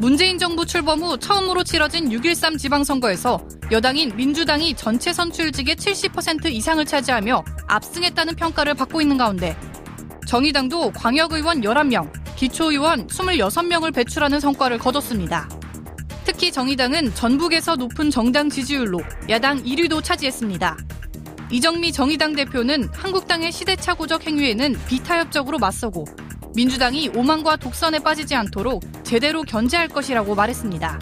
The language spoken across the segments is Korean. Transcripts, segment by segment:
문재인 정부 출범 후 처음으로 치러진 6.13 지방선거에서 여당인 민주당이 전체 선출직의 70% 이상을 차지하며 압승했다는 평가를 받고 있는 가운데 정의당도 광역의원 11명, 기초의원 26명을 배출하는 성과를 거뒀습니다. 특히 정의당은 전북에서 높은 정당 지지율로 야당 1위도 차지했습니다. 이정미 정의당 대표는 한국당의 시대착오적 행위에는 비타협적으로 맞서고 민주당이 오만과 독선에 빠지지 않도록 제대로 견제할 것이라고 말했습니다.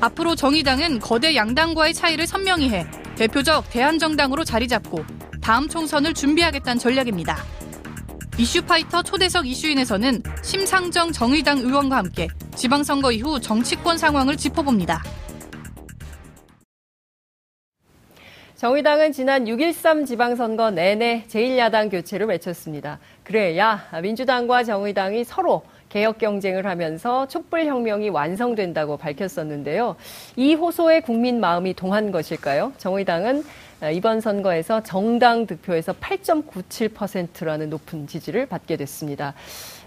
앞으로 정의당은 거대 양당과의 차이를 선명히 해 대표적 대한정당으로 자리 잡고 다음 총선을 준비하겠다는 전략입니다. 이슈파이터 초대석 이슈인에서는 심상정 정의당 의원과 함께 지방선거 이후 정치권 상황을 짚어봅니다. 정의당은 지난 6.13 지방선거 내내 제1야당 교체를 외쳤습니다. 그래야 민주당과 정의당이 서로 개혁 경쟁을 하면서 촛불혁명이 완성된다고 밝혔었는데요. 이 호소에 국민 마음이 동한 것일까요? 정의당은 이번 선거에서 정당 득표에서 8.97%라는 높은 지지를 받게 됐습니다.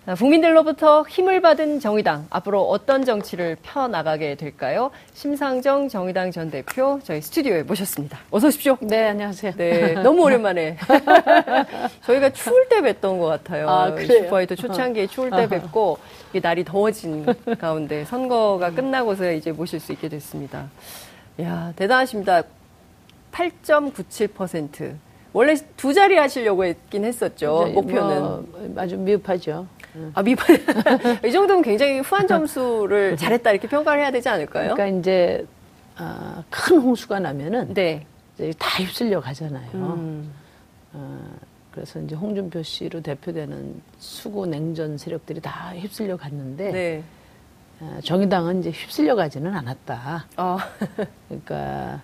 국민들로부터 힘을 받은 정의당 앞으로 어떤 정치를 펴 나가게 될까요? 심상정 정의당 전 대표 저희 스튜디오에 모셨습니다. 어서 오십시오. 네, 안녕하세요. 네, 너무 오랜만에 저희가 추울 때 뵀던 것 같아요. 아, 그래요? 슈퍼에도 초창기에 추울 때 뵙고 날이 더워진 가운데 선거가 끝나고서 이제 모실 수 있게 됐습니다. 야 대단하십니다. 8.97%. 원래 두 자리 하시려고 했긴 했었죠. 목표는. 뭐, 아주 미흡하죠. 아, 미판. 이 정도면 굉장히 후한 점수를 잘했다 이렇게 평가를 해야 되지 않을까요? 그러니까 이제 아, 큰 홍수가 나면은 네. 이제 다 휩쓸려 가잖아요. 음. 어, 그래서 이제 홍준표 씨로 대표되는 수구 냉전 세력들이 다 휩쓸려 갔는데 네. 어, 정의당은 이제 휩쓸려 가지는 않았다. 아, 그러니까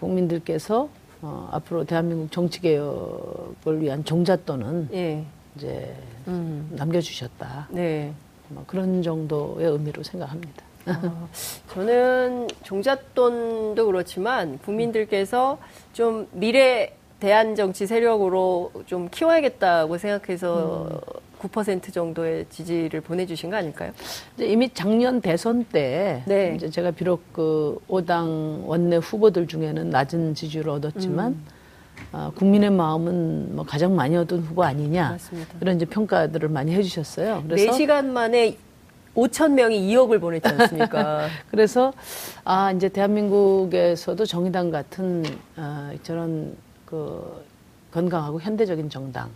국민들께서 어, 앞으로 대한민국 정치 개혁을 위한 종잣돈은 예. 이제 음. 남겨주셨다. 네. 뭐 그런 정도의 의미로 생각합니다. 어, 저는 종잣돈도 그렇지만 국민들께서 좀 미래 대한 정치 세력으로 좀 키워야겠다고 생각해서 음. 9% 정도의 지지를 보내주신 거 아닐까요? 이제 이미 작년 대선 때 네. 이제 제가 비록 그 5당 원내 후보들 중에는 낮은 지지를 얻었지만 음. 아, 국민의 마음은 뭐 가장 많이 얻은 후보 아니냐 맞습니다. 이런 이제 평가들을 많이 해주셨어요. 그래서 4시간 만에 5천 명이 2억을 보냈지 않습니까? 그래서 아 이제 대한민국에서도 정의당 같은 아, 저런 그 건강하고 현대적인 정당이.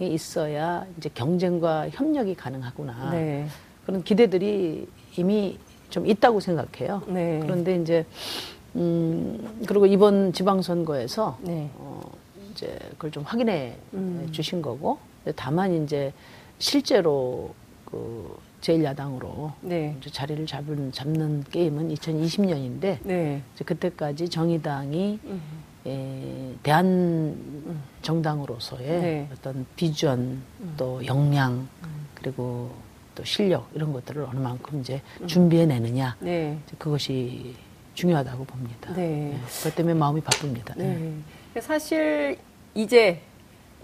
있어야 이제 경쟁과 협력이 가능하구나 네. 그런 기대들이 이미 좀 있다고 생각해요. 네. 그런데 이제 음 그리고 이번 지방선거에서 네. 어 이제 그걸 좀 확인해 음. 주신 거고 다만 이제 실제로 그 제1야당으로 네. 자리를 잡은 잡는 게임은 2020년인데 네. 그때까지 정의당이 음. 에, 대한 정당으로서의 네. 어떤 비전 또 역량 그리고 또 실력 이런 것들을 어느 만큼 이제 준비해내느냐 네. 이제 그것이 중요하다고 봅니다. 네. 예, 그것 때문에 마음이 바쁩니다. 예. 네. 사실 이제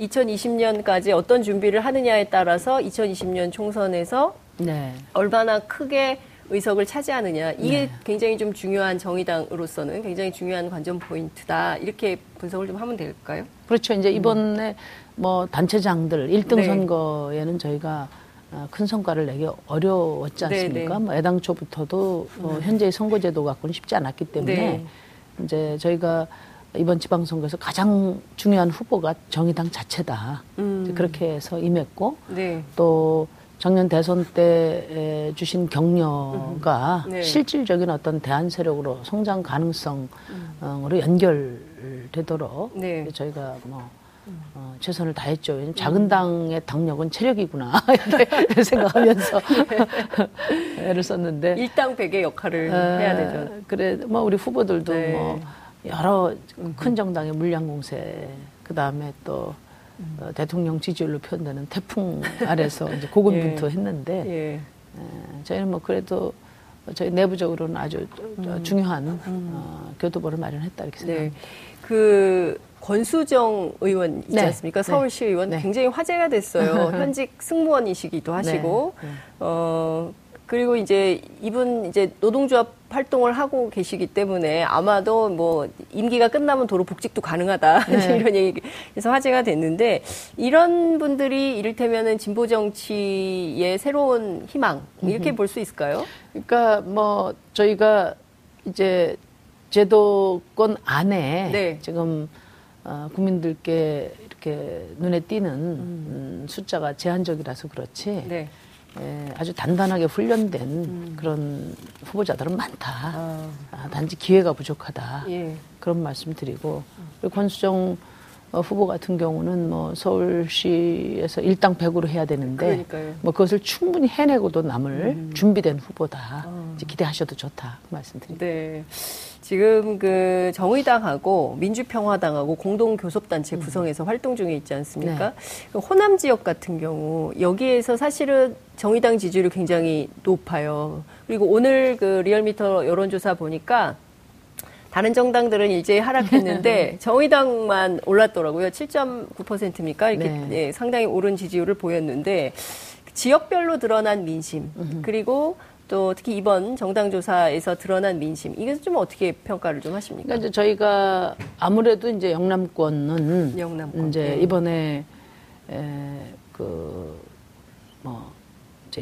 2020년까지 어떤 준비를 하느냐에 따라서 2020년 총선에서 네. 얼마나 크게 의석을 차지하느냐 이게 네. 굉장히 좀 중요한 정의당으로서는 굉장히 중요한 관전 포인트다 이렇게 분석을 좀 하면 될까요? 그렇죠. 이제 이번에 뭐 단체장들 1등 음. 네. 선거에는 저희가 어, 큰 성과를 내기 어려웠지 네, 않습니까? 네. 뭐 애당초부터도 어, 현재의 선거제도 갖고는 쉽지 않았기 때문에 네. 이제 저희가 이번 지방선거에서 가장 중요한 후보가 정의당 자체다. 음. 그렇게 해서 임했고 네. 또 작년 대선 때 에, 주신 격려가 네. 실질적인 어떤 대안 세력으로 성장 가능성으로 연결되도록 음. 네. 저희가 뭐 어, 최선을 다했죠. 왜냐면 작은 당의 당력은 체력이구나 이렇게 생각하면서 애를 썼는데 일당 백의 역할을 에, 해야 되죠. 그래 뭐 우리 후보들도 네. 뭐 여러 큰 정당의 물량 공세 그 다음에 또 어, 대통령 지지율로 표현되는 태풍 아래서 이제 고군분투했는데 예. 에, 저희는 뭐 그래도 저희 내부적으로는 아주 저- 중요한 어, 교두보를 마련했다 이렇게 네. 생각합니다. 그 권수정 의원 있지 네. 않습니까? 네. 서울시 의원 네. 굉장히 화제가 됐어요. 현직 승무원이시기도 하시고 네. 어 그리고 이제 이분 이제 노동조합 활동을 하고 계시기 때문에 아마도 뭐 임기가 끝나면 도로 복직도 가능하다 네. 이런 얘기에서 화제가 됐는데 이런 분들이 이를테면은 진보 정치의 새로운 희망 이렇게 볼 수 있을까요? 그러니까 뭐 저희가 이제 제도권 안에 네. 지금 어, 국민들께 이렇게 눈에 띄는 음. 숫자가 제한적이라서 그렇지. 네. 예, 아주 단단하게 훈련된 음. 그런 후보자들은 많다. 아. 아, 단지 기회가 부족하다. 예. 그런 말씀 드리고 그리고 권수정 어, 후보 같은 경우는 뭐 서울시에서 일당 백으로 해야 되는데 그러니까요. 뭐 그것을 충분히 해내고도 남을 음. 준비된 후보다. 어. 기대하셔도 좋다. 그 말씀드립니다. 네. 지금 그 정의당하고 민주평화당하고 공동 교섭단체 음. 구성해서 활동 중에 있지 않습니까? 네. 그 호남 지역 같은 경우 여기에서 사실은 정의당 지지율이 굉장히 높아요. 그리고 오늘 그 리얼미터 여론조사 보니까 다른 정당들은 일제히 하락했는데 정의당만 올랐더라고요. 7.9%입니까? 이렇게 네. 네, 상당히 오른 지지율을 보였는데 지역별로 드러난 민심 그리고 또 특히 이번 정당 조사에서 드러난 민심 이게 좀 어떻게 평가를 좀 하십니까? 그러니까 이제 저희가 아무래도 이제 영남권은 영남권. 이제 네. 이번에 그뭐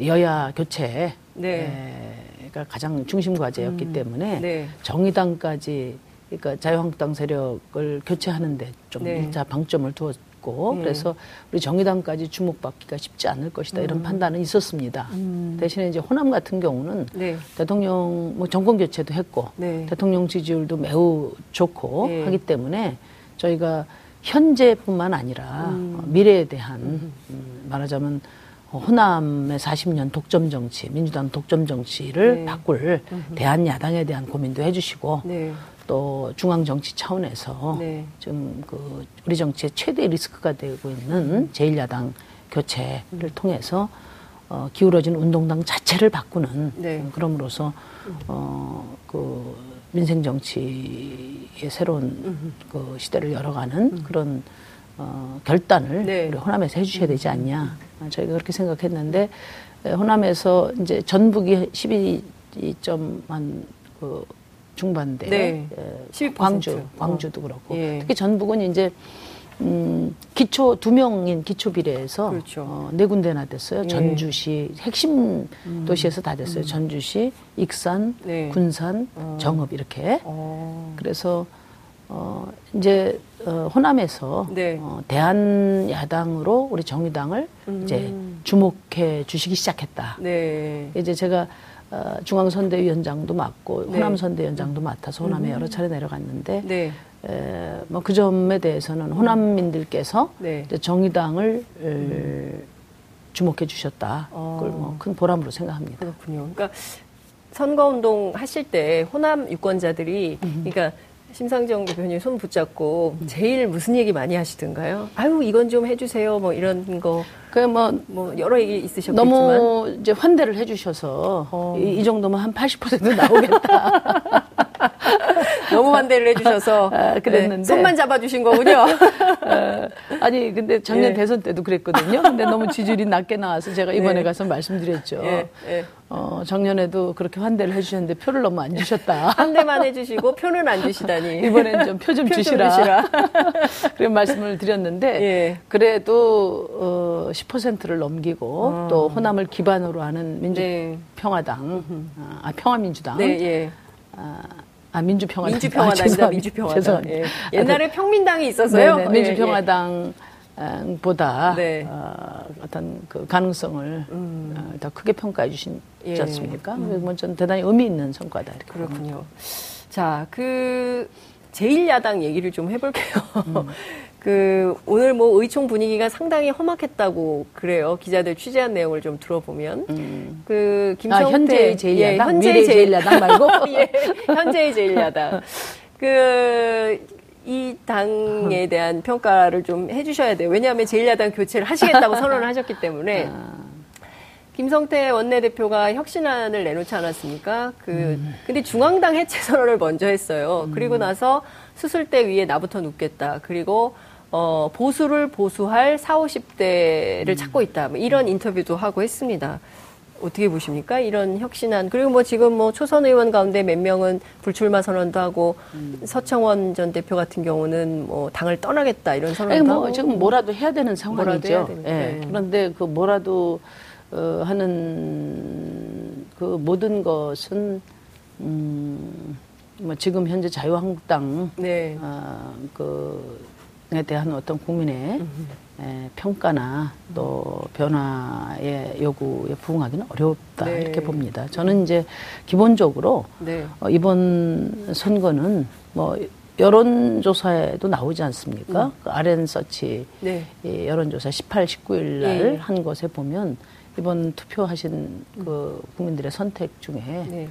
여야 교체 네. 가 가장 중심 과제였기 음. 때문에 네. 정의당까지 그러니까 자유한국당 세력을 교체하는데 좀 네. 일자 방점을 두었 있고 네. 그래서 우리 정의당까지 주목받기가 쉽지 않을 것이다 이런 음. 판단은 있었습니다. 음. 대신에 이제 호남 같은 경우는 네. 대통령 뭐 정권 교체도 했고 네. 대통령 지지율도 매우 좋고 네. 하기 때문에 저희가 현재뿐만 아니라 음. 미래에 대한 음. 음 말하자면 호남의 40년 독점 정치, 민주당 독점 정치를 네. 바꿀 대한 야당에 대한 고민도 해주시고 네. 또 중앙 정치 차원에서 네. 지금 그 우리 정치의 최대 리스크가 되고 있는 제1야당 교체를 음. 통해서 어, 기울어진 운동당 자체를 바꾸는 네. 그럼으로써 어, 그 민생 정치의 새로운 음. 그 시대를 열어가는 음. 그런 어, 결단을 네. 우리 호남에서 해주셔야 되지 않냐 저희가 그렇게 생각했는데 호남에서 이제 전북이 12.한 그 중반대. 네. 예, 광주, 광주도 그렇고. 예. 특히 전북은 이제 음, 기초 두 명인 기초 비례에서 그렇죠. 어, 네 군데나 됐어요. 예. 전주시 핵심 음. 도시에서 다 됐어요. 음. 전주시, 익산, 네. 군산, 어. 정읍 이렇게. 어. 그래서 어, 이제 어, 호남에서 네. 어, 대한 야당으로 우리 정의당을 음. 이제 주목해 주시기 시작했다. 네. 이제 제가 어, 중앙선대위원장도 맡고 네. 호남선대위원장도 맡아서 호남에 음. 여러 차례 내려갔는데 네. 뭐그 점에 대해서는 호남민들께서 네. 정의당을 음. 주목해 주셨다. 어. 그걸 뭐 큰 보람으로 생각합니다. 그렇군요. 그러니까 선거운동 하실 때 호남 유권자들이 음. 그러니까 심상정 대표님 손 붙잡고 제일 무슨 얘기 많이 하시던가요? 아유 이건 좀 해주세요. 뭐 이런 거. 그뭐 뭐 여러 얘기 있으셨겠지만 너무 이제 환대를 해주셔서 어. 이, 이, 정도면 한 80% 나오겠다. 너무 환대를 해주셔서 아, 그랬는데 네, 손만 잡아주신 거군요. 아, 아니 근데 작년 예. 대선 때도 그랬거든요. 근데 너무 지지율이 낮게 나와서 제가 이번에 네. 가서 말씀드렸죠. 예. 예. 어, 작년에도 그렇게 환대를 해주셨는데 표를 너무 안 주셨다. 환대만 해주시고 표는 안 주시다니. 이번엔 좀 표 좀 주시라. 주시라. 그런 말씀을 드렸는데 예. 그래도 어, 10%를 넘기고 어. 또 호남을 기반으로 하는 민주평화당, 네. 아 평화민주당. 네, 예. 아, 아, 민주평화당. 민주평화당이다, 아, 민주평화당. 예. 옛날에 평민당이 있어서요. 네네, 네, 민주평화당. 보다 네. 어, 어떤 그 가능성을 음. 어, 더 크게 평가해 주시지 예. 않습니까? 음. 뭐 저는 대단히 의미 있는 성과다 이렇게 그렇군요. 자, 그 제1야당 얘기를 좀 해볼게요. 음. 그 오늘 뭐 의총 분위기가 상당히 험악했다고 그래요. 기자들 취재한 내용을 좀 들어보면 음. 그 김성태 아, 현재의 제1야당, 예, 현재의 제1야당 말고 예, 현재의 제1야당 그. 이 당에 대한 평가를 좀 해주셔야 돼요. 왜냐하면 제1야당 교체를 하시겠다고 선언을 하셨기 때문에. 아. 김성태 원내대표가 혁신안을 내놓지 않았습니까? 그, 음. 근데 중앙당 해체 선언을 먼저 했어요. 음. 그리고 나서 수술대 위에 나부터 눕겠다. 그리고 어, 보수를 보수할 4, 50대를 음. 찾고 있다. 뭐 이런 인터뷰도 하고 했습니다. 어떻게 보십니까? 이런 혁신안 그리고 뭐 지금 뭐 초선 의원 가운데 몇 명은 불출마 선언도 하고 음. 서청원 전 대표 같은 경우는 뭐 당을 떠나겠다 이런 선언도 뭐 하고 지금 뭐라도 해야 되는 상황이죠. 해야 예. 네. 그런데 그 뭐라도 어, 하는 그 모든 것은 음, 뭐 지금 현재 자유한국당 네. 어, 그에 대한 어떤 국민의 에, 평가나 또 변화의 요구에 부응하기는 어렵다 네. 이렇게 봅니다. 저는 이제 기본적으로 네. 어, 이번 선거는 뭐 여론조사에도 나오지 않습니까? 음. 그 RN서치 네. 여론조사 18, 19일 날한 네. 것에 보면 이번 투표하신 그 국민들의 선택 중에 네. 예,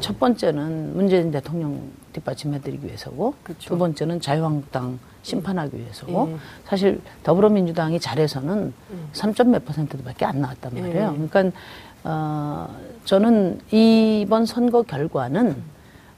첫 번째는 문재인 대통령 뒷받침해드리기 위해서고 그렇죠. 두 번째는 자유한국당 심판하기 위해서고 예. 사실 더불어민주당이 잘해서는 음. 3점 몇 퍼센트밖에 안 나왔단 예. 말이에요. 예. 그러니까 어, 저는 이번 선거 결과는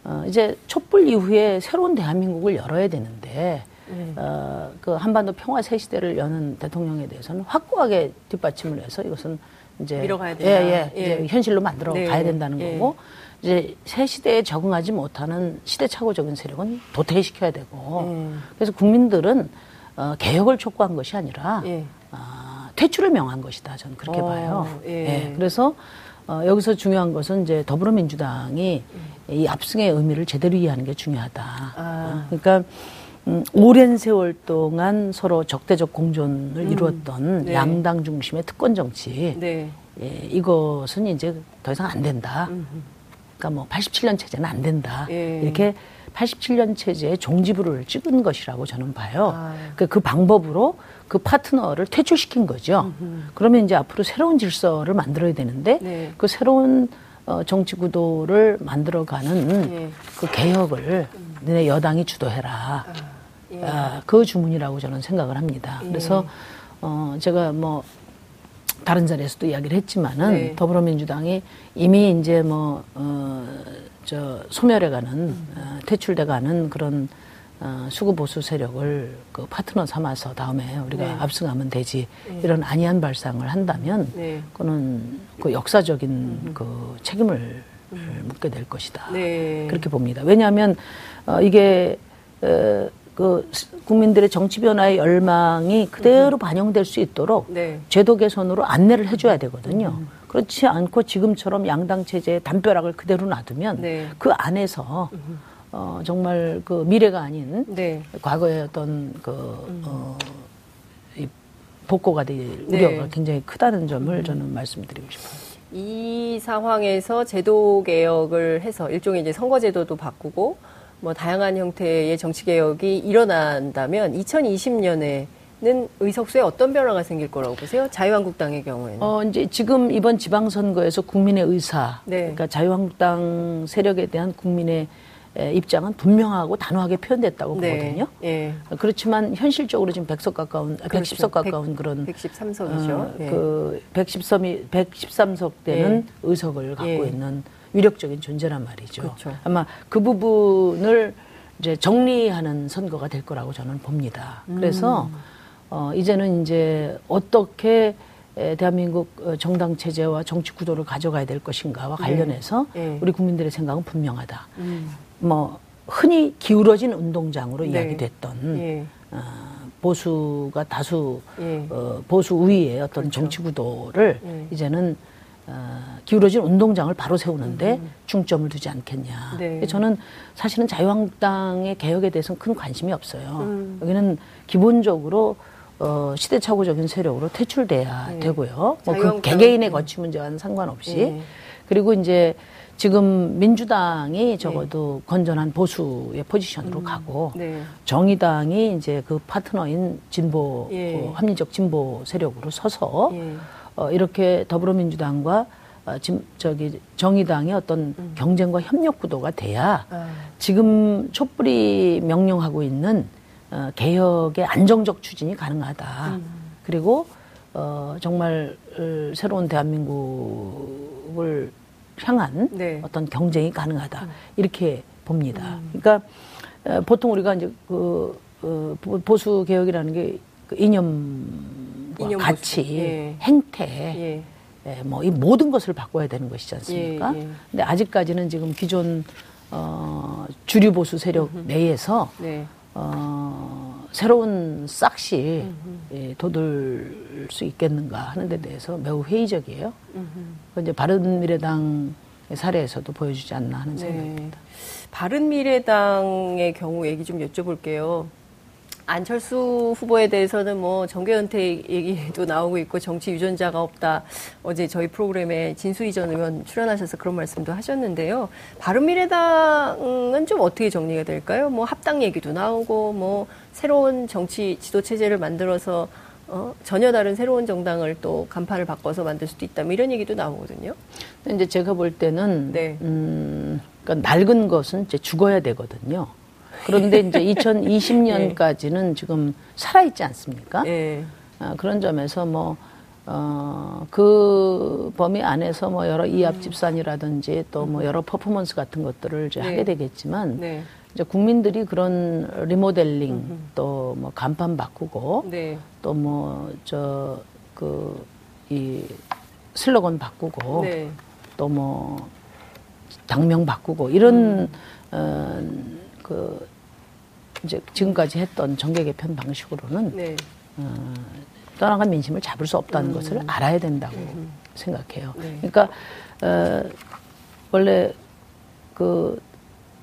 어, 이제 촛불 이후에 새로운 대한민국을 열어야 되는데 예. 어, 그 한반도 평화 새 시대를 여는 대통령에 대해서는 확고하게 뒷받침을 해서 이것은 이제 밀어가야 된다. 예, 예, 예. 이제 현실로 만들어 네. 가야 된다는 예. 거고 이제 새 시대에 적응하지 못하는 시대착오적인 세력은 도태시켜야 되고 음. 그래서 국민들은 어, 개혁을 촉구한 것이 아니라 예. 어, 퇴출을 명한 것이다. 저는 그렇게 어, 봐요. 예. 예. 그래서 어, 여기서 중요한 것은 이제 더불어민주당이 음. 이 압승의 의미를 제대로 이해하는 게 중요하다. 아. 어, 그러니까 음, 오랜 세월 동안 서로 적대적 공존을 음. 이루었던 네. 양당 중심의 특권 정치. 네. 예, 이것은 이제 더 이상 안 된다. 음. 그러니까 뭐 87년 체제는 안 된다. 예. 이렇게 87년 체제의 종지부를 찍은 것이라고 저는 봐요. 아. 그, 그 방법으로 그 파트너를 퇴출시킨 거죠. 음흠. 그러면 이제 앞으로 새로운 질서를 만들어야 되는데 네. 그 새로운 어, 정치 구도를 만들어가는 예. 그 개혁을 음. 너네 여당이 주도해라. 아, 예. 아, 그 주문이라고 저는 생각을 합니다. 예. 그래서 어, 제가 뭐 다른 자리에서도 이야기를 했지만은 네. 더불어민주당이 이미 이제 뭐, 어, 저, 소멸해가는, 음. 어, 퇴출돼가는 그런 어, 수구 보수 세력을 그 파트너 삼아서 다음에 우리가 네. 압승하면 되지 네. 이런 안이한 발상을 한다면 네. 그거는 그 역사적인 음. 그 책임을 음. 묻게 될 것이다. 네. 그렇게 봅니다. 왜냐하면 어, 이게 어, 그 국민들의 정치 변화의 열망이 그대로 음. 반영될 수 있도록 네. 제도 개선으로 안내를 해줘야 되거든요. 음. 그렇지 않고 지금처럼 양당 체제의 담벼락을 그대로 놔두면 네. 그 안에서 음. 어, 정말 그 미래가 아닌 네. 과거의 어떤 그 음. 어, 이 복고가 될 네. 우려가 굉장히 크다는 점을 음. 저는 말씀드리고 싶어요. 이 상황에서 제도 개혁을 해서 일종의 이제 선거제도도 바꾸고 뭐 다양한 형태의 정치 개혁이 일어난다면 2020년에 는 의석수에 어떤 변화가 생길 거라고 보세요? 자유한국당의 경우에는? 어, 이제 지금 이번 지방선거에서 국민의 의사, 네. 그러니까 자유한국당 세력에 대한 국민의 입장은 분명하고 단호하게 표현됐다고 네. 보거든요. 예. 그렇지만 현실적으로 지금 100석 가까운, 그렇죠. 110석 가까운 100, 그런 113석이죠. 어, 예. 그 113이 113석 되는 예. 의석을 갖고 예. 있는 위력적인 존재란 말이죠. 그렇죠. 아마 그 부분을 이제 정리하는 선거가 될 거라고 저는 봅니다. 그래서 음. 어, 이제는 이제 어떻게 대한민국 어, 정당 체제와 정치 구도를 가져가야 될 것인가와 네. 관련해서 네. 우리 국민들의 생각은 분명하다. 음. 뭐 흔히 기울어진 운동장으로 네. 이야기됐던 네. 어, 보수가 다수 네. 어, 보수 우위의 어떤 그렇죠. 정치 구도를 네. 이제는 어, 기울어진 운동장을 바로 세우는데 음. 중점을 두지 않겠냐. 네. 저는 사실은 자유한국당의 개혁에 대해서는 큰 관심이 없어요. 음. 여기는 기본적으로 어, 시대착오적인 세력으로 퇴출돼야 네. 되고요. 뭐 그 개개인의 거취 문제와는 상관없이. 네. 그리고 이제 지금 민주당이 적어도 네. 건전한 보수의 포지션으로 음. 가고 네. 정의당이 이제 그 파트너인 진보 예. 어, 합리적 진보 세력으로 서서 예. 어, 이렇게 더불어민주당과 어, 지금 저기 정의당의 어떤 음. 경쟁과 협력 구도가 돼야 아. 지금 촛불이 명령하고 있는 어, 개혁의 안정적 추진이 가능하다. 음. 그리고 어, 정말 어, 새로운 대한민국을 향한 네. 어떤 경쟁이 가능하다. 음. 이렇게 봅니다. 음. 그러니까 어, 보통 우리가 이제 그 어, 보수 개혁이라는 게 그 이념 이념 가치, 예. 행태 예. 예, 뭐이 모든 것을 바꿔야 되는 것이지 않습니까? 예, 예. 근데 아직까지는 지금 기존 어, 주류 보수 세력. 내에서 네. 어, 새로운 싹시 예, 돋을 수 있겠는가 하는 데 대해서 매우 회의적이에요. 그 이제 바른미래당 사례에서도 보여주지 않나 하는 네. 생각입니다. 바른미래당의 경우 얘기 좀 여쭤볼게요. 안철수 후보에 대해서는 뭐 정계 은퇴 얘기도 나오고 있고 정치 유전자가 없다. 어제 저희 프로그램에 진수희 전 의원 출연하셔서 그런 말씀도 하셨는데요. 바른미래당은 좀 어떻게 정리가 될까요? 뭐 합당 얘기도 나오고 뭐 새로운 정치 지도 체제를 만들어서 어, 전혀 다른 새로운 정당을 또 간판을 바꿔서 만들 수도 있다. 뭐 이런 얘기도 나오거든요. 근데 이제 제가 볼 때는 네. 음, 그러니까 낡은 것은 이제 죽어야 되거든요. 그런데 이제 2020년까지는 네. 지금 살아 있지 않습니까? 네. 어, 그런 점에서 뭐, 어, 그 범위 안에서 뭐 여러 이합 집산이라든지 또 뭐 여러 퍼포먼스 같은 것들을 이제 네. 하게 되겠지만 네. 이제 국민들이 그런 리모델링 또 뭐 간판 바꾸고 네. 또뭐 저 그 이 슬로건 바꾸고 네. 또뭐 당명 바꾸고 이런 음. 어, 그 이제 지금까지 했던 정계 개편 방식으로는 네. 어, 떠나간 민심을 잡을 수 없다는 음. 것을 알아야 된다고 음. 생각해요. 네. 그러니까 어, 원래 그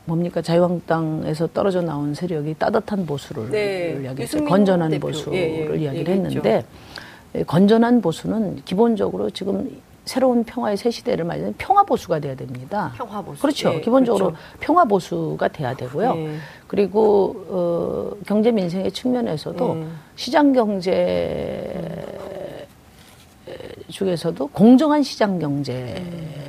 뭡니까 자유한국당에서 떨어져 나온 세력이 따뜻한 보수를 네. 이야기했어요. 건전한 대표. 보수를 예, 예, 이야기를 했는데 건전한 보수는 기본적으로 지금 새로운 평화의 새 시대를 맞이하는 평화 보수가 돼야 됩니다. 평화 보수. 그렇죠. 네, 기본적으로 그렇죠. 평화 보수가 돼야 되고요. 네. 그리고 어, 경제 민생의 측면에서도 네. 시장 경제 중에서도 공정한 시장 경제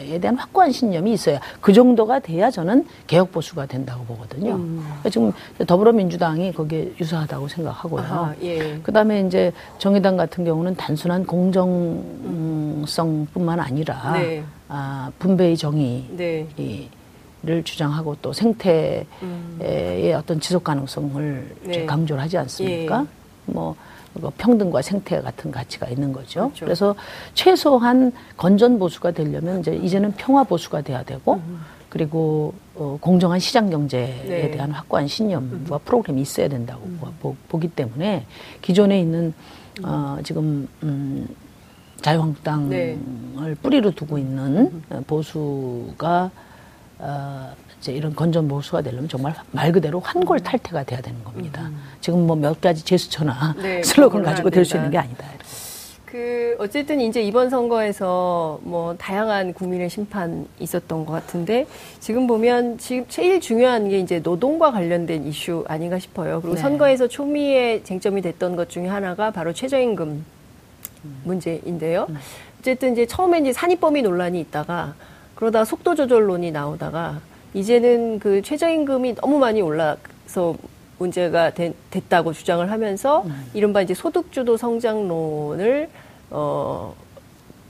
에 대한 확고한 신념이 있어야 그 정도가 돼야 저는 개혁 보수가 된다고 보거든요. 음. 그러니까 지금 더불어민주당이 거기에 유사하다고 생각하고요. 아하, 예. 그다음에 이제 정의당 같은 경우는 단순한 공정성뿐만 아니라 네. 아, 분배의 정의 네. 를 주장하고 또 생태의 음. 어떤 지속 가능성을 네. 강조를 하지 않습니까? 예. 뭐 평등과 생태 같은 가치가 있는 거죠. 그렇죠. 그래서 최소한 건전 보수가 되려면 이제 이제는 평화 보수가 돼야 되고 음. 그리고 어, 공정한 시장 경제에 네. 대한 확고한 신념과 음. 프로그램이 있어야 된다고 음. 보, 보기 때문에 기존에 있는 어, 지금 음, 자유한국당을 네. 뿌리로 두고 있는 음. 보수가 어, 이제 이런 건전 보수가 되려면 정말 말 그대로 환골 탈태가 돼야 되는 겁니다. 음. 지금 뭐 몇 가지 제스처나 네, 슬로건 가지고 될 수 있는 게 아니다. 그 어쨌든 이제 이번 선거에서 뭐 다양한 국민의 심판 있었던 것 같은데 지금 보면 지금 제일 중요한 게 이제 노동과 관련된 이슈 아닌가 싶어요. 그리고 네. 선거에서 초미의 쟁점이 됐던 것 중에 하나가 바로 최저임금 문제인데요. 음. 어쨌든 이제 처음에 이제 산입범위 논란이 있다가 그러다 속도 조절론이 나오다가 이제는 그 최저임금이 너무 많이 올라서 문제가 되, 됐다고 주장을 하면서 음. 이른바 이제 소득주도 성장론을 어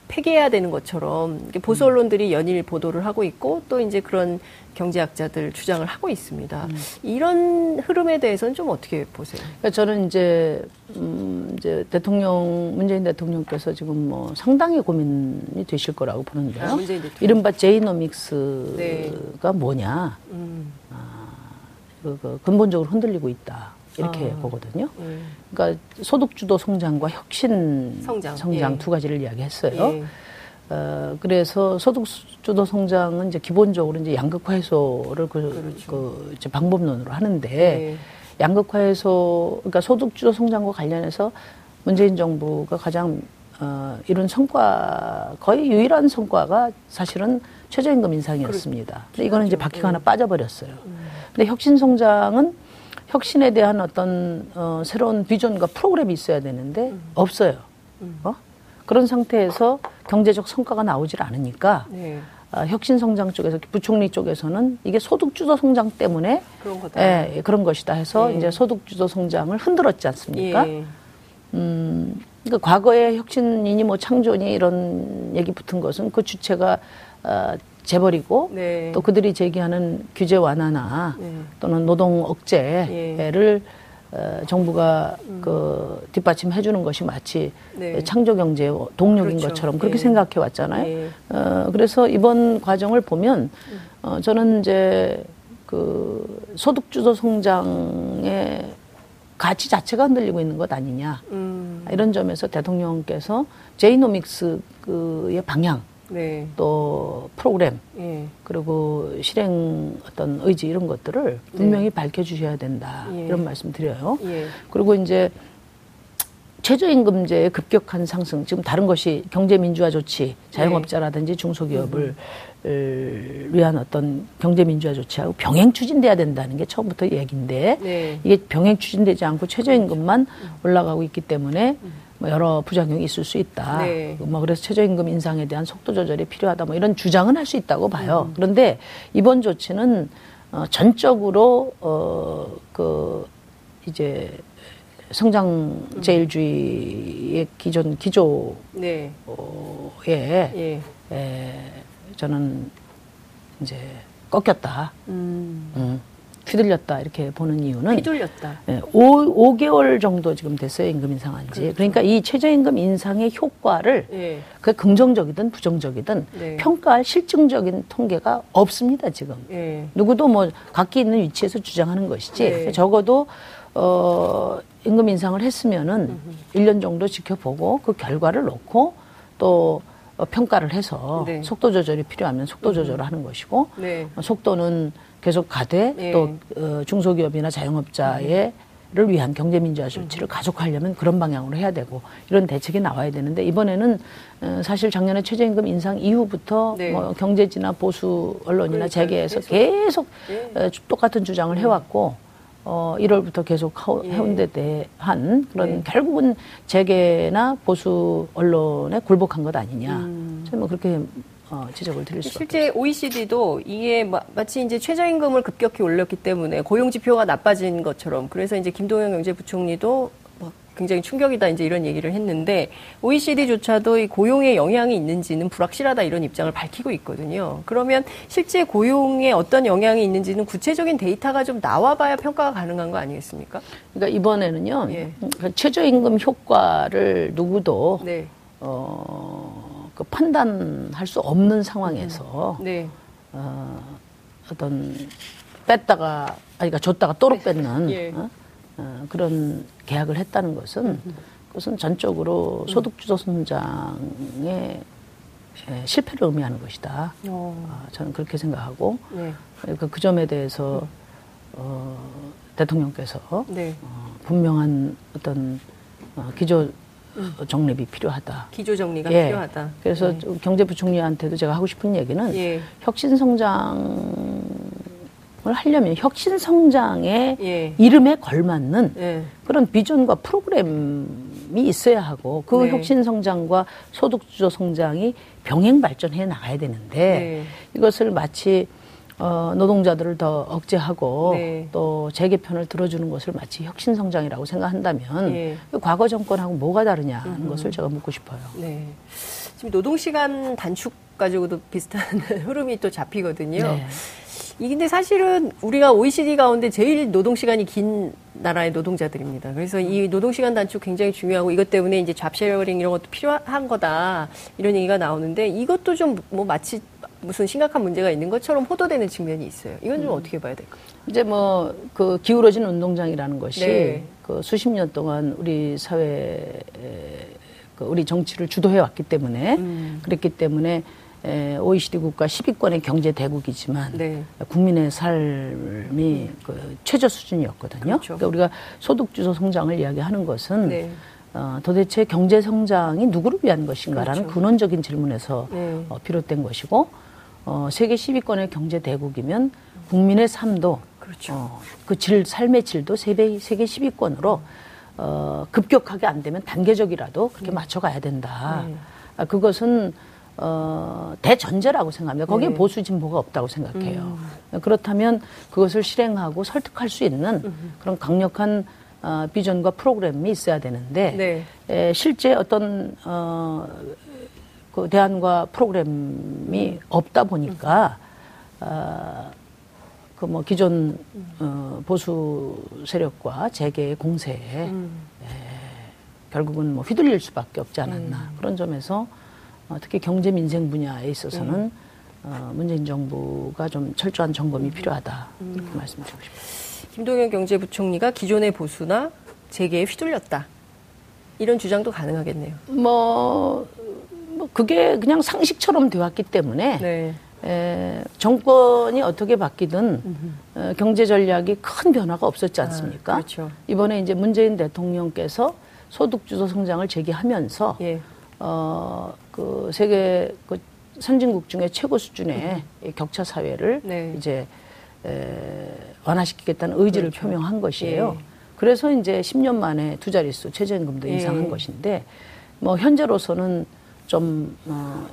폐기해야 되는 것처럼 보수 음. 언론들이 연일 보도를 하고 있고 또 이제 그런 경제학자들 주장을 하고 있습니다. 음. 이런 흐름에 대해서는 좀 어떻게 보세요? 그러니까 저는 이제 음 이제 대통령 문재인 대통령께서 지금 뭐 상당히 고민이 되실 거라고 보는데요. 아, 이른바 제이노믹스가 네. 뭐냐? 음. 아, 그, 그 근본적으로 흔들리고 있다. 이렇게 아, 보거든요. 예. 그러니까 소득주도 성장과 혁신 성장, 성장 예. 두 가지를 이야기했어요. 예. 어, 그래서 소득주도 성장은 이제 기본적으로 이제 양극화 해소를 그, 그렇죠. 그 이제 방법론으로 하는데 네. 양극화 해소, 그러니까 소득주도 성장과 관련해서 문재인 정부가 가장 어, 이룬 성과 거의 유일한 성과가 사실은 최저임금 인상이었습니다. 그렇죠. 근데 이거는 이제 바퀴가 네. 하나 빠져버렸어요. 음. 근데 혁신 성장은 혁신에 대한 어떤 어, 새로운 비전과 프로그램이 있어야 되는데 음. 없어요. 음. 어? 그런 상태에서 경제적 성과가 나오질 않으니까 네. 어, 혁신 성장 쪽에서 부총리 쪽에서는 이게 소득 주도 성장 때문에 그런, 예, 예, 그런 것이다 해서 네. 이제 소득 주도 성장을 흔들었지 않습니까? 예. 음, 그러니까 과거에 혁신이니 뭐 창조니 이런 얘기 붙은 것은 그 주체가 어, 재버리고 네. 또 그들이 제기하는 규제 완화나 네. 또는 노동 억제를 예. 어, 정부가 음. 그 뒷받침해 주는 것이 마치 네. 창조 경제의 동력인 그렇죠. 것처럼 그렇게 네. 생각해 왔잖아요. 네. 어, 그래서 이번 과정을 보면 어, 저는 이제 그 소득 주도 성장의 가치 자체가 흔들리고 있는 것 아니냐 음. 이런 점에서 대통령께서 제이노믹스의 방향 네. 또 프로그램 예. 그리고 실행 어떤 의지 이런 것들을 분명히 네. 밝혀주셔야 된다 예. 이런 말씀 드려요. 예. 그리고 이제 최저임금제의 급격한 상승 지금 다른 것이 경제민주화 조치 자영업자라든지 중소기업을 음. 위한 어떤 경제민주화 조치하고 병행 추진돼야 된다는 게 처음부터 얘기인데 네. 이게 병행 추진되지 않고 최저임금만 음. 올라가고 있기 때문에 음. 뭐 여러 부작용이 있을 수 있다. 네. 뭐 그래서 최저임금 인상에 대한 속도 조절이 필요하다. 뭐 이런 주장은 할 수 있다고 봐요. 음. 그런데 이번 조치는 어, 전적으로 어 그 이제 성장 제일주의의 기존 기조에 네. 예. 에, 저는 이제 꺾였다. 음. 음. 휘둘렸다 이렇게 보는 이유는 휘둘렸다. 예, 5, 5개월 정도 지금 됐어요 임금 인상한 지. 그렇죠. 그러니까 이 최저임금 인상의 효과를 예. 그 긍정적이든 부정적이든 네. 평가할 실증적인 통계가 없습니다 지금. 예. 누구도 뭐 각기 있는 위치에서 주장하는 것이지 네. 적어도 어 임금 인상을 했으면은 음흠. 1년 정도 지켜보고 그 결과를 놓고 또 어, 평가를 해서 네. 속도 조절이 필요하면 속도 조절을 하는 것이고 네. 어, 속도는 계속 가되 네. 또 어, 중소기업이나 자영업자의 를 위한 경제민주화 조치를 음. 가속하려면 그런 방향으로 해야 되고 이런 대책이 나와야 되는데 이번에는 어, 사실 작년에 최저임금 인상 이후부터 네. 뭐 경제지나 보수 언론이나 재계에서 계속, 계속 네. 똑같은 주장을 음. 해왔고 어 1월부터 계속 예. 해온 데 대한 그런 네. 결국은 재계나 보수 언론에 굴복한 것 아니냐. 음. 저는 뭐 그렇게 어, 지적을 드릴 수 실제. OECD도 이게 마, 치 이제 최저임금을 급격히 올렸기 때문에 고용 지표가 나빠진 것처럼 그래서 이제 김동연 경제부총리도 막 굉장히 충격이다 이제 이런 얘기를 했는데 OECD조차도 이 고용에 영향이 있는지는 불확실하다 이런 입장을 밝히고 있거든요. 그러면 실제 고용에 어떤 영향이 있는지는 구체적인 데이터가 좀 나와봐야 평가가 가능한 거 아니겠습니까? 그러니까 이번에는요 예. 그 최저임금 효과를 누구도 네. 어. 그 판단할 수 없는 상황에서 음. 네. 어, 어떤 뺐다가 아니 그러니까 줬다가 네. 뺏는 예. 어? 어, 그런 계약을 했다는 것은 음. 그것은 전적으로 음. 소득주도 성장의 예, 실패를 의미하는 것이다. 어, 저는 그렇게 생각하고 네. 그, 그 점에 대해서 어, 대통령께서 네. 어, 분명한 어떤 어, 기조 정립이 필요하다. 기조 정리가 예. 필요하다. 그래서 네. 경제부총리한테도 제가 하고 싶은 얘기는 예. 혁신 성장을 하려면 혁신 성장의 예. 이름에 걸맞는 예. 그런 비전과 프로그램이 있어야 하고 그 네. 혁신 성장과 소득 주도 성장이 병행 발전해 나가야 되는데 네. 이것을 마치 어, 노동자들을 더 억제하고 네. 또 재개 편을 들어주는 것을 마치 혁신 성장이라고 생각한다면 네. 과거 정권하고 뭐가 다르냐는 음. 것을 제가 묻고 싶어요. 네. 지금 노동 시간 단축 가지고도 비슷한 흐름이 또 잡히거든요. 네. 이 근데 사실은 우리가 OECD 가운데 제일 노동 시간이 긴 나라의 노동자들입니다. 그래서 이 노동 시간 단축 굉장히 중요하고 이것 때문에 이제 잡쉐어링 이런 것도 필요한 거다 이런 얘기가 나오는데 이것도 좀 뭐 마치 무슨 심각한 문제가 있는 것처럼 호도되는 측면이 있어요. 이건 좀 음. 어떻게 봐야 될까요? 이제 뭐 그 기울어진 운동장이라는 것이 네. 그 수십 년 동안 우리 사회 그 우리 정치를 주도해 왔기 때문에 음. 그랬기 때문에 에, OECD 국가 10위권의 경제 대국이지만 네. 국민의 삶이 그 최저 수준이었거든요. 그렇죠. 그러니까 우리가 소득 주도 성장을 이야기하는 것은 네. 어, 도대체 경제 성장이 누구를 위한 것인가라는 그렇죠. 근원적인 질문에서 네. 어, 비롯된 것이고 어, 세계 10위권의 경제 대국이면 국민의 삶도 그렇죠. 어, 그 질, 삶의 질도 세계, 세계 10위권으로 어, 급격하게 안 되면 단계적이라도 그렇게 네. 맞춰가야 된다. 네. 아, 그것은 어, 대전제라고 생각합니다. 거기에 네. 보수 진보가 없다고 생각해요. 음. 그렇다면 그것을 실행하고 설득할 수 있는 음. 그런 강력한 어, 비전과 프로그램이 있어야 되는데 네. 에, 실제 어떤 어, 그 대안과 프로그램이 없다 보니까 어, 그 뭐 기존 어, 보수 세력과 재계의 공세에 음. 에, 결국은 뭐 휘둘릴 수밖에 없지 않았나 음. 그런 점에서 어, 특히 경제 민생 분야에 있어서는 음. 어, 문재인 정부가 좀 철저한 점검이 필요하다 이렇게 음. 말씀드리고 싶습니다. 김동연 경제부총리가 기존의 보수나 재계에 휘둘렸다 이런 주장도 가능하겠네요. 뭐, 뭐 그게 그냥 상식처럼 되었기 때문에. 네. 에, 정권이 어떻게 바뀌든 어, 경제 전략이 큰 변화가 없었지 않습니까? 아, 그렇죠. 이번에 이제 문재인 대통령께서 소득 주도 성장을 제기하면서 예. 어, 그 세계 그 선진국 중에 최고 수준의 음. 격차 사회를 네. 이제 에, 완화시키겠다는 의지를 그렇죠. 표명한 것이에요. 예. 그래서 이제 10년 만에 두 자릿수 최저임금도 예. 인상한 것인데 뭐 현재로서는 좀 어,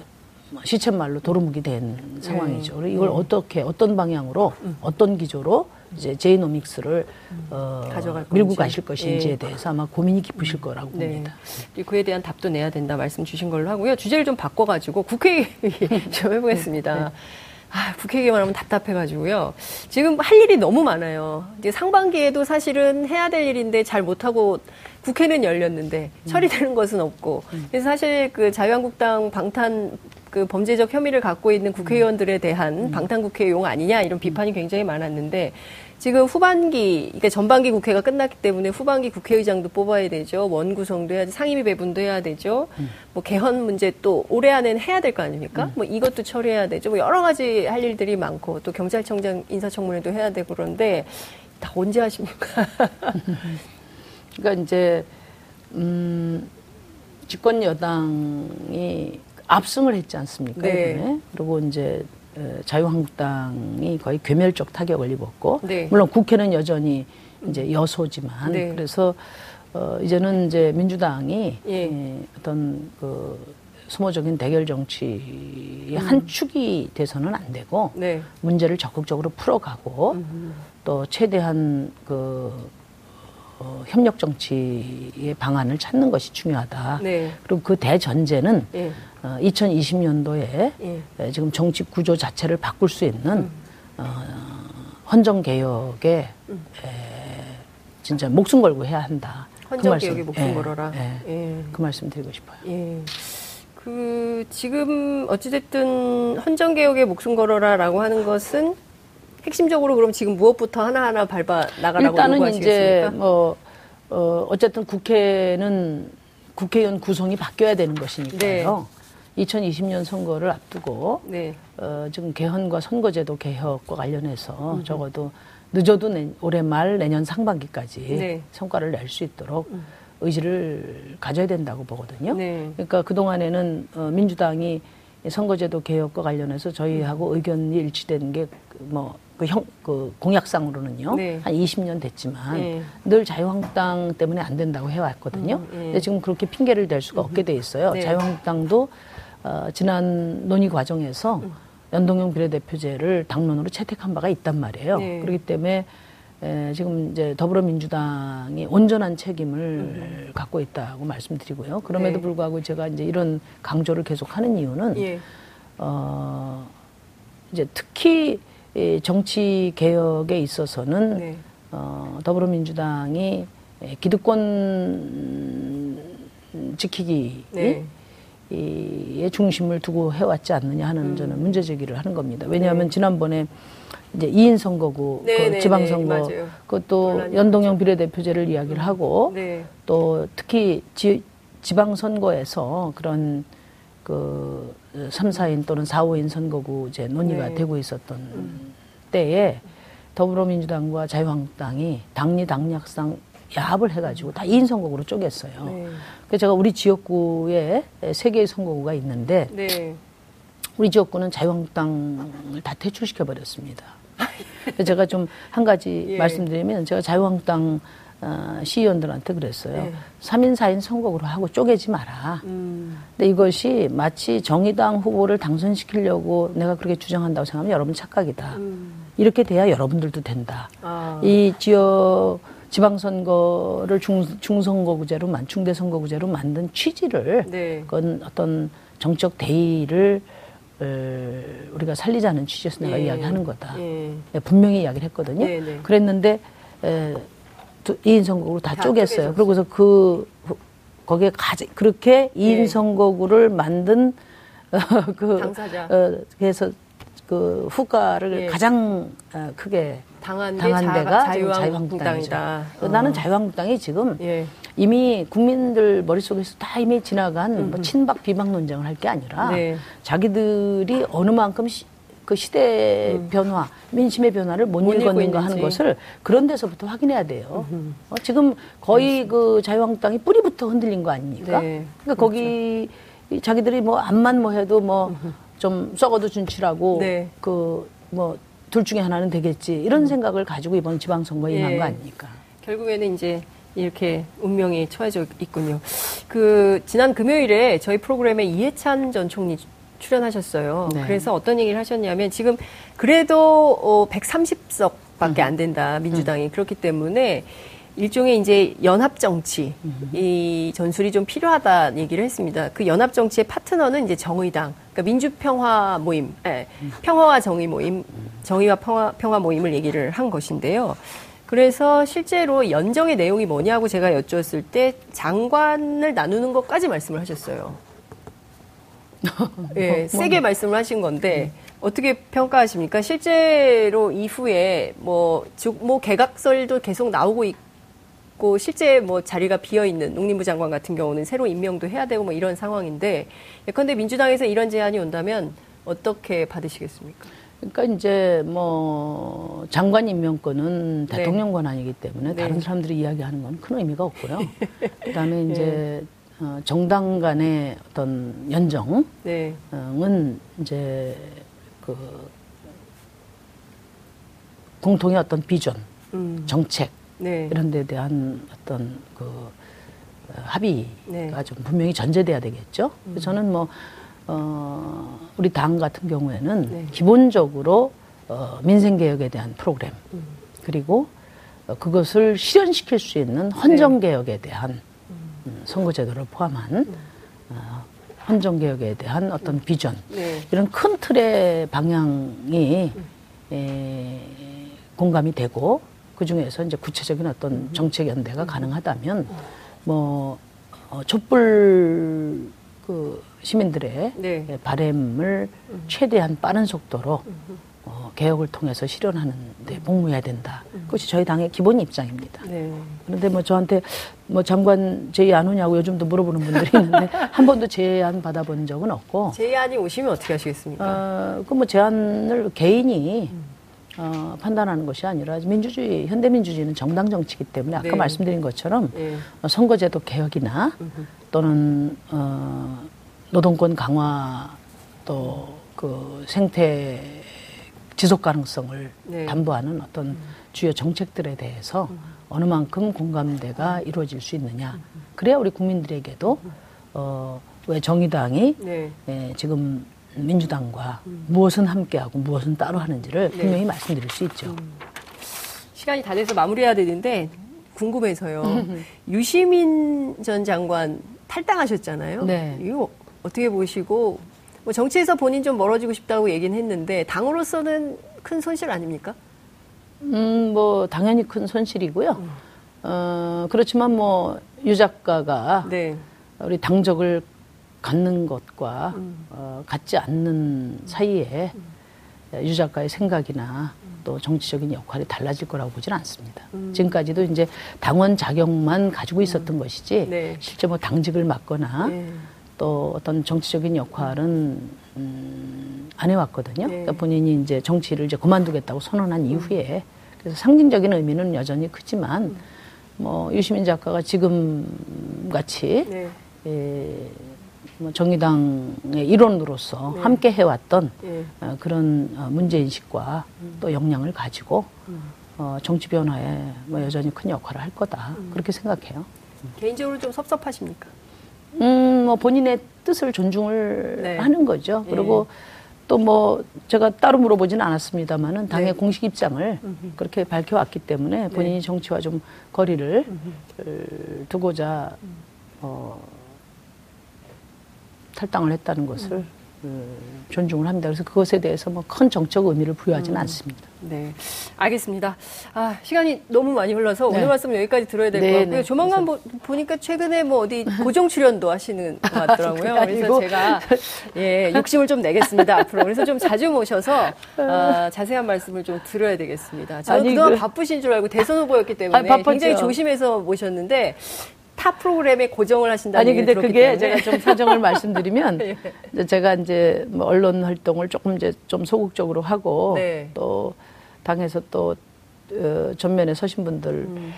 뭐 시쳇말로 도루묵이 된 상황이죠. 네. 이걸 네. 어떻게 어떤 방향으로 음. 어떤 기조로 이제 제이노믹스를 음. 어, 가져갈 밀고. 가실 것인지에 네. 대해서 아마 고민이 깊으실 거라고 네. 봅니다. 그에 대한 답도 내야 된다 말씀 주신 걸로 하고요. 주제를 좀 바꿔가지고 국회 좀 해보겠습니다. 네. 아, 국회 얘기만 하면 답답해가지고요. 지금 할 일이 너무 많아요. 이제 상반기에도 사실은 해야 될 일인데 잘 못하고 국회는 열렸는데 음. 처리되는 것은 없고. 음. 그래서 사실 그 자유한국당 방탄 그 범죄적 혐의를 갖고 있는 국회의원들에 대한 음. 방탄 국회용 아니냐 이런 비판이 굉장히 많았는데 지금 후반기, 그러니까 전반기 국회가 끝났기 때문에 후반기 국회의장도 뽑아야 되죠. 원 구성도 해야 지, 상임위 배분도 해야 되죠. 음. 뭐 개헌 문제 또 올해 안에는 해야 될 거 아닙니까? 음. 뭐 이것도 처리해야 되죠. 뭐 여러 가지 할 일들이 많고 또 경찰청장 인사청문회도 해야 되고 그런데 다 언제 하십니까? 그러니까 이제 음 집권 여당이 압승을 했지 않습니까? 네. 그리고 이제 자유한국당이 거의 괴멸적 타격을 입었고 네. 물론 국회는 여전히 이제 여소지만 네. 그래서 어 이제는 이제 민주당이 예. 어떤 그 소모적인 대결 정치의 음. 한 축이 돼서는 안 되고 네. 문제를 적극적으로 풀어가고 음. 또 최대한 그 어, 협력 정치의 방안을 찾는 것이 중요하다. 네. 그리고 그 대전제는 네. 어, 2020년도에 예. 에, 지금 정치 구조 자체를 바꿀 수 있는 음. 어, 헌정 개혁에 음. 에, 진짜 목숨 걸고 해야 한다. 그 헌정 그 개혁에 목숨 예, 걸어라. 예, 예. 그 말씀 드리고 싶어요. 예. 그 지금 어찌됐든 헌정 개혁에 목숨 걸어라라고 하는 것은 핵심적으로 그럼 지금 무엇부터 하나하나 밟아 나가라고 일단은 이제 뭐 어, 어쨌든 국회는 국회의원 구성이 바뀌어야 되는 것이니까요. 네. 2020년 선거를 앞두고 네. 어, 지금 개헌과 선거제도 개혁과 관련해서 음. 적어도 늦어도 내, 올해 말 내년 상반기까지 네. 성과를 낼 수 있도록 음. 의지를 가져야 된다고 보거든요. 네. 그러니까 그 동안에는 어, 민주당이 선거제도 개혁과 관련해서 저희하고 음. 의견이 일치된 게뭐 그 형, 그 공약상으로는요. 네. 한 20년 됐지만 네. 늘 자유한국당 때문에 안 된다고 해왔거든요. 음, 네. 근데 지금 그렇게 핑계를 댈 수가 없게 돼 있어요. 네. 자유한국당도 어, 지난 논의 과정에서 음. 연동형 비례대표제를 당론으로 채택한 바가 있단 말이에요. 네. 그렇기 때문에 에, 지금 이제 더불어민주당이 온전한 책임을 음. 갖고 있다고 말씀드리고요. 그럼에도 네. 불구하고 제가 이제 이런 강조를 계속하는 이유는 예. 어, 이제 특히 이 정치 개혁에 있어서는 네. 어, 더불어민주당이 기득권 지키기 네. 의 중심을 두고 해왔지 않느냐 하는 음. 저는 문제 제기를 하는 겁니다. 왜냐하면 네. 지난번에 이제 2인 선거구 네, 그 네, 네. 지방선거 그것도 연동형 비례대표제를 이야기를 하고 또 특히 지, 지방선거에서 그런 그 3, 4인 또는 4, 5인 선거구 이제 논의가 네. 되고 있었던 음. 때에 더불어민주당과 자유한국당이 당리 당략상 야합을 해가지고 다 2인 선거구로 쪼갰어요. 네. 그래서 제가 우리 지역구에 세 개의 선거구가 있는데 네. 우리 지역구는 자유한국당을 다 퇴출시켜 버렸습니다. 제가 좀 한 가지 예. 말씀드리면 제가 자유한국당 어, 시의원들한테 그랬어요. 네. 3인, 4인 선거구로 하고 쪼개지 마라. 음. 근데 이것이 마치 정의당 후보를 당선시키려고 내가 그렇게 주장한다고 생각하면 여러분 착각이다. 음. 이렇게 돼야 여러분들도 된다. 아. 이 지역 지방선거를 중, 중선거구제로 만, 중대 선거구제로 만든 취지를 네. 그건 어떤 정적 대의를 우리가 살리자는 취지에서 내가 예. 이야기하는 거다. 예. 네, 분명히 이야기를 했거든요. 네, 네. 그랬는데 에, 두- 2인 선거구로 다, 다 쪼갰어요. 그러고서 그 후- 거기에 가지 그렇게 2인 네. 선거구를 만든 어, 그 당사자. 어, 그래서 그 후과를 예. 가장 어, 크게 당한 게 당한 자- 데가 자유한국당이다. 어. 나는 자유한국당이 지금 예. 이미 국민들 머릿속에서 다 이미 지나간 뭐 친박 비박 논쟁을 할 게 아니라 네. 자기들이 어느 만큼 시, 그 시대 변화, 민심의 변화를 못, 못 읽었는가 하는. 것을 그런 데서부터 확인해야 돼요. 어, 지금 거의 그 자유한국당이 뿌리부터 흔들린 거 아닙니까? 네. 그러니까 거기 이 자기들이 뭐 암만 뭐 해도 뭐 좀 썩어도 준치라고 네. 그뭐 둘 중에 하나는 되겠지 이런 생각을 가지고 이번 지방선거에 임한 예. 거 아닙니까? 결국에는 이제 이렇게 운명이 처해져 있군요. 그 지난 금요일에 저희 프로그램에 이해찬 전 총리 출연하셨어요. 네. 그래서 어떤 얘기를 하셨냐면 지금 그래도 어 130석밖에 안 된다 민주당이 그렇기 때문에 일종의 이제 연합 정치 이 전술이 좀 필요하다 얘기를 했습니다. 그 연합 정치의 파트너는 이제 정의당, 그러니까 민주평화 모임, 예, 평화와 정의 모임, 정의와 평화, 평화 모임을 얘기를 한 것인데요. 그래서 실제로 연정의 내용이 뭐냐고 제가 여쭈었을 때 장관을 나누는 것까지 말씀을 하셨어요. 예, 세게 말씀을 하신 건데 어떻게 평가하십니까? 실제로 이후에 뭐, 즉, 뭐 개각설도 계속 나오고 있고 실제 뭐 자리가 비어 있는 농림부 장관 같은 경우는 새로 임명도 해야 되고 뭐 이런 상황인데 예컨대 민주당에서 이런 제안이 온다면 어떻게 받으시겠습니까? 그러니까 이제 뭐 장관 임명권은 네. 대통령 권한이기 때문에 네. 다른 사람들이 이야기하는 건 큰 의미가 없고요. 그다음에 이제 어, 정당 간의 어떤 연정은 네. 이제 그 공통의 어떤 비전, 음. 정책 네. 이런 데 대한 어떤 그 어, 합의가 네. 음. 좀 분명히 전제돼야 되겠죠. 그래서 저는 뭐 어, 우리 당 같은 경우에는 네. 기본적으로 어, 민생 개혁에 대한 프로그램 음. 그리고 어, 그것을 실현시킬 수 있는 헌정 개혁에 대한 음, 선거제도를 포함한 어, 헌정 개혁에 대한 어떤 비전 네. 이런 큰 틀의 방향이 에, 공감이 되고 그 중에서 이제 구체적인 어떤 정책 연대가 가능하다면 뭐 어, 촛불 그 시민들의 네. 예, 바램을 최대한 빠른 속도로 어, 개혁을 통해서 실현하는 데 복무해야 된다. 그것이 저희 당의 기본 입장입니다. 네. 그런데 뭐 저한테 뭐 장관 제의 안 오냐고 요즘도 물어보는 분들이 있는데 한 번도 제안 받아본 적은 없고 제안이 오시면 어떻게 하시겠습니까? 어, 그뭐 제안을 개인이 어, 판단하는 것이 아니라 민주주의 현대민주주의는 정당 정치이기 때문에 아까 네. 말씀드린 것처럼 예. 어, 선거제도 개혁이나 또는 어, 노동권 강화 또 그 생태 지속 가능성을 네. 담보하는 어떤 주요 정책들에 대해서 어느 만큼 공감대가 이루어질 수 있느냐. 그래야 우리 국민들에게도 어, 왜 정의당이 네. 예, 지금 민주당과 무엇은 함께하고 무엇은 따로 하는지를 네. 분명히 말씀드릴 수 있죠. 시간이 다 돼서 마무리해야 되는데 궁금해서요. 유시민 전 장관 탈당하셨잖아요. 네. 이거 어떻게 보시고 뭐 정치에서 본인 좀 멀어지고 싶다고 얘기는 했는데 당으로서는 큰 손실 아닙니까? 음, 뭐 당연히 큰 손실이고요. 어, 그렇지만 뭐 유 작가가 네. 우리 당적을 갖는 것과 음. 어, 갖지 않는 사이에 유 작가의 생각이나 또 정치적인 역할이 달라질 거라고 보지는 않습니다. 음. 지금까지도 이제 당원 자격만 가지고 있었던 것이지 네. 실제 뭐 당직을 맡거나 네. 또 어떤 정치적인 역할은 음, 안 해왔거든요. 네. 그러니까 본인이 이제 정치를 이제 그만두겠다고 선언한 이후에 그래서 상징적인 의미는 여전히 크지만 뭐 유시민 작가가 지금 같이 네. 예, 뭐 정의당의 일원으로서 네. 함께 해왔던 예. 어, 그런 어, 문제 인식과 또 역량을 가지고 어, 정치 변화에 뭐 여전히 큰 역할을 할 거다 그렇게 생각해요. 개인적으로 좀 섭섭하십니까? 음, 뭐 본인의 뜻을 존중을 네. 하는 거죠. 예. 그리고 또 뭐 제가 따로 물어보지는 않았습니다만은 당의 네. 공식 입장을 그렇게 밝혀왔기 때문에 본인이 정치와 좀 거리를 어, 두고자 어, 탈당을 했다는 것을 존중을 합니다. 그래서 그것에 대해서 뭐 큰 정적 의미를 부여하지는 음. 않습니다. 네, 알겠습니다. 아 시간이 너무 많이 흘러서 네. 오늘 말씀 여기까지 들어야 될것 네, 같고요. 네. 조만간. 보, 보니까 최근에 뭐 어디 고정 출연도 하시는 것 같더라고요. 그래서 제가 예 욕심을 좀 내겠습니다 앞으로. 그래서 좀 자주 모셔서 아, 자세한 말씀을 좀 들어야 되겠습니다. 저는 아니, 그동안 그... 바쁘신 줄 알고 대선 후보였기 때문에 아, 굉장히 조심해서 모셨는데 타 프로그램에 고정을 하신다는 아니 근데 그게 때문에. 제가 좀 사정을 말씀드리면 예. 제가 이제 뭐 언론 활동을 조금 이제 좀 소극적으로 하고 네. 또 당에서 또 어, 전면에 서신 분들 음.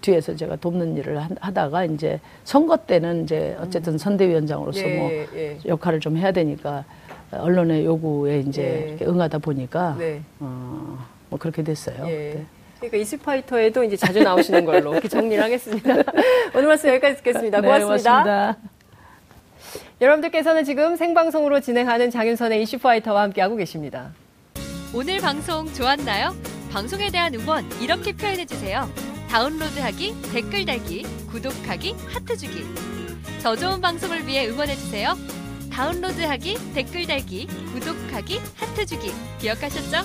뒤에서 제가 돕는 일을 하다가 이제 선거 때는 이제 어쨌든 음. 선대위원장으로서 예, 뭐 예. 역할을 좀 해야 되니까 언론의 요구에 이제 예. 응하다 보니까 네. 어, 뭐 그렇게 됐어요. 예. 네. 그러니까 이슈파이터에도 이제 자주 나오시는 걸로 이렇게 정리를 하겠습니다. 오늘 말씀 여기까지 듣겠습니다. 네, 고맙습니다. 고맙습니다. 여러분들께서는 지금 생방송으로 진행하는 장윤선의 이슈파이터와 함께하고 계십니다. 오늘 방송 좋았나요? 방송에 대한 응원 이렇게 표현해주세요. 다운로드하기, 댓글 달기, 구독하기, 하트 주기. 더 좋은 방송을 위해 응원해주세요. 다운로드하기, 댓글 달기, 구독하기, 하트 주기. 기억하셨죠?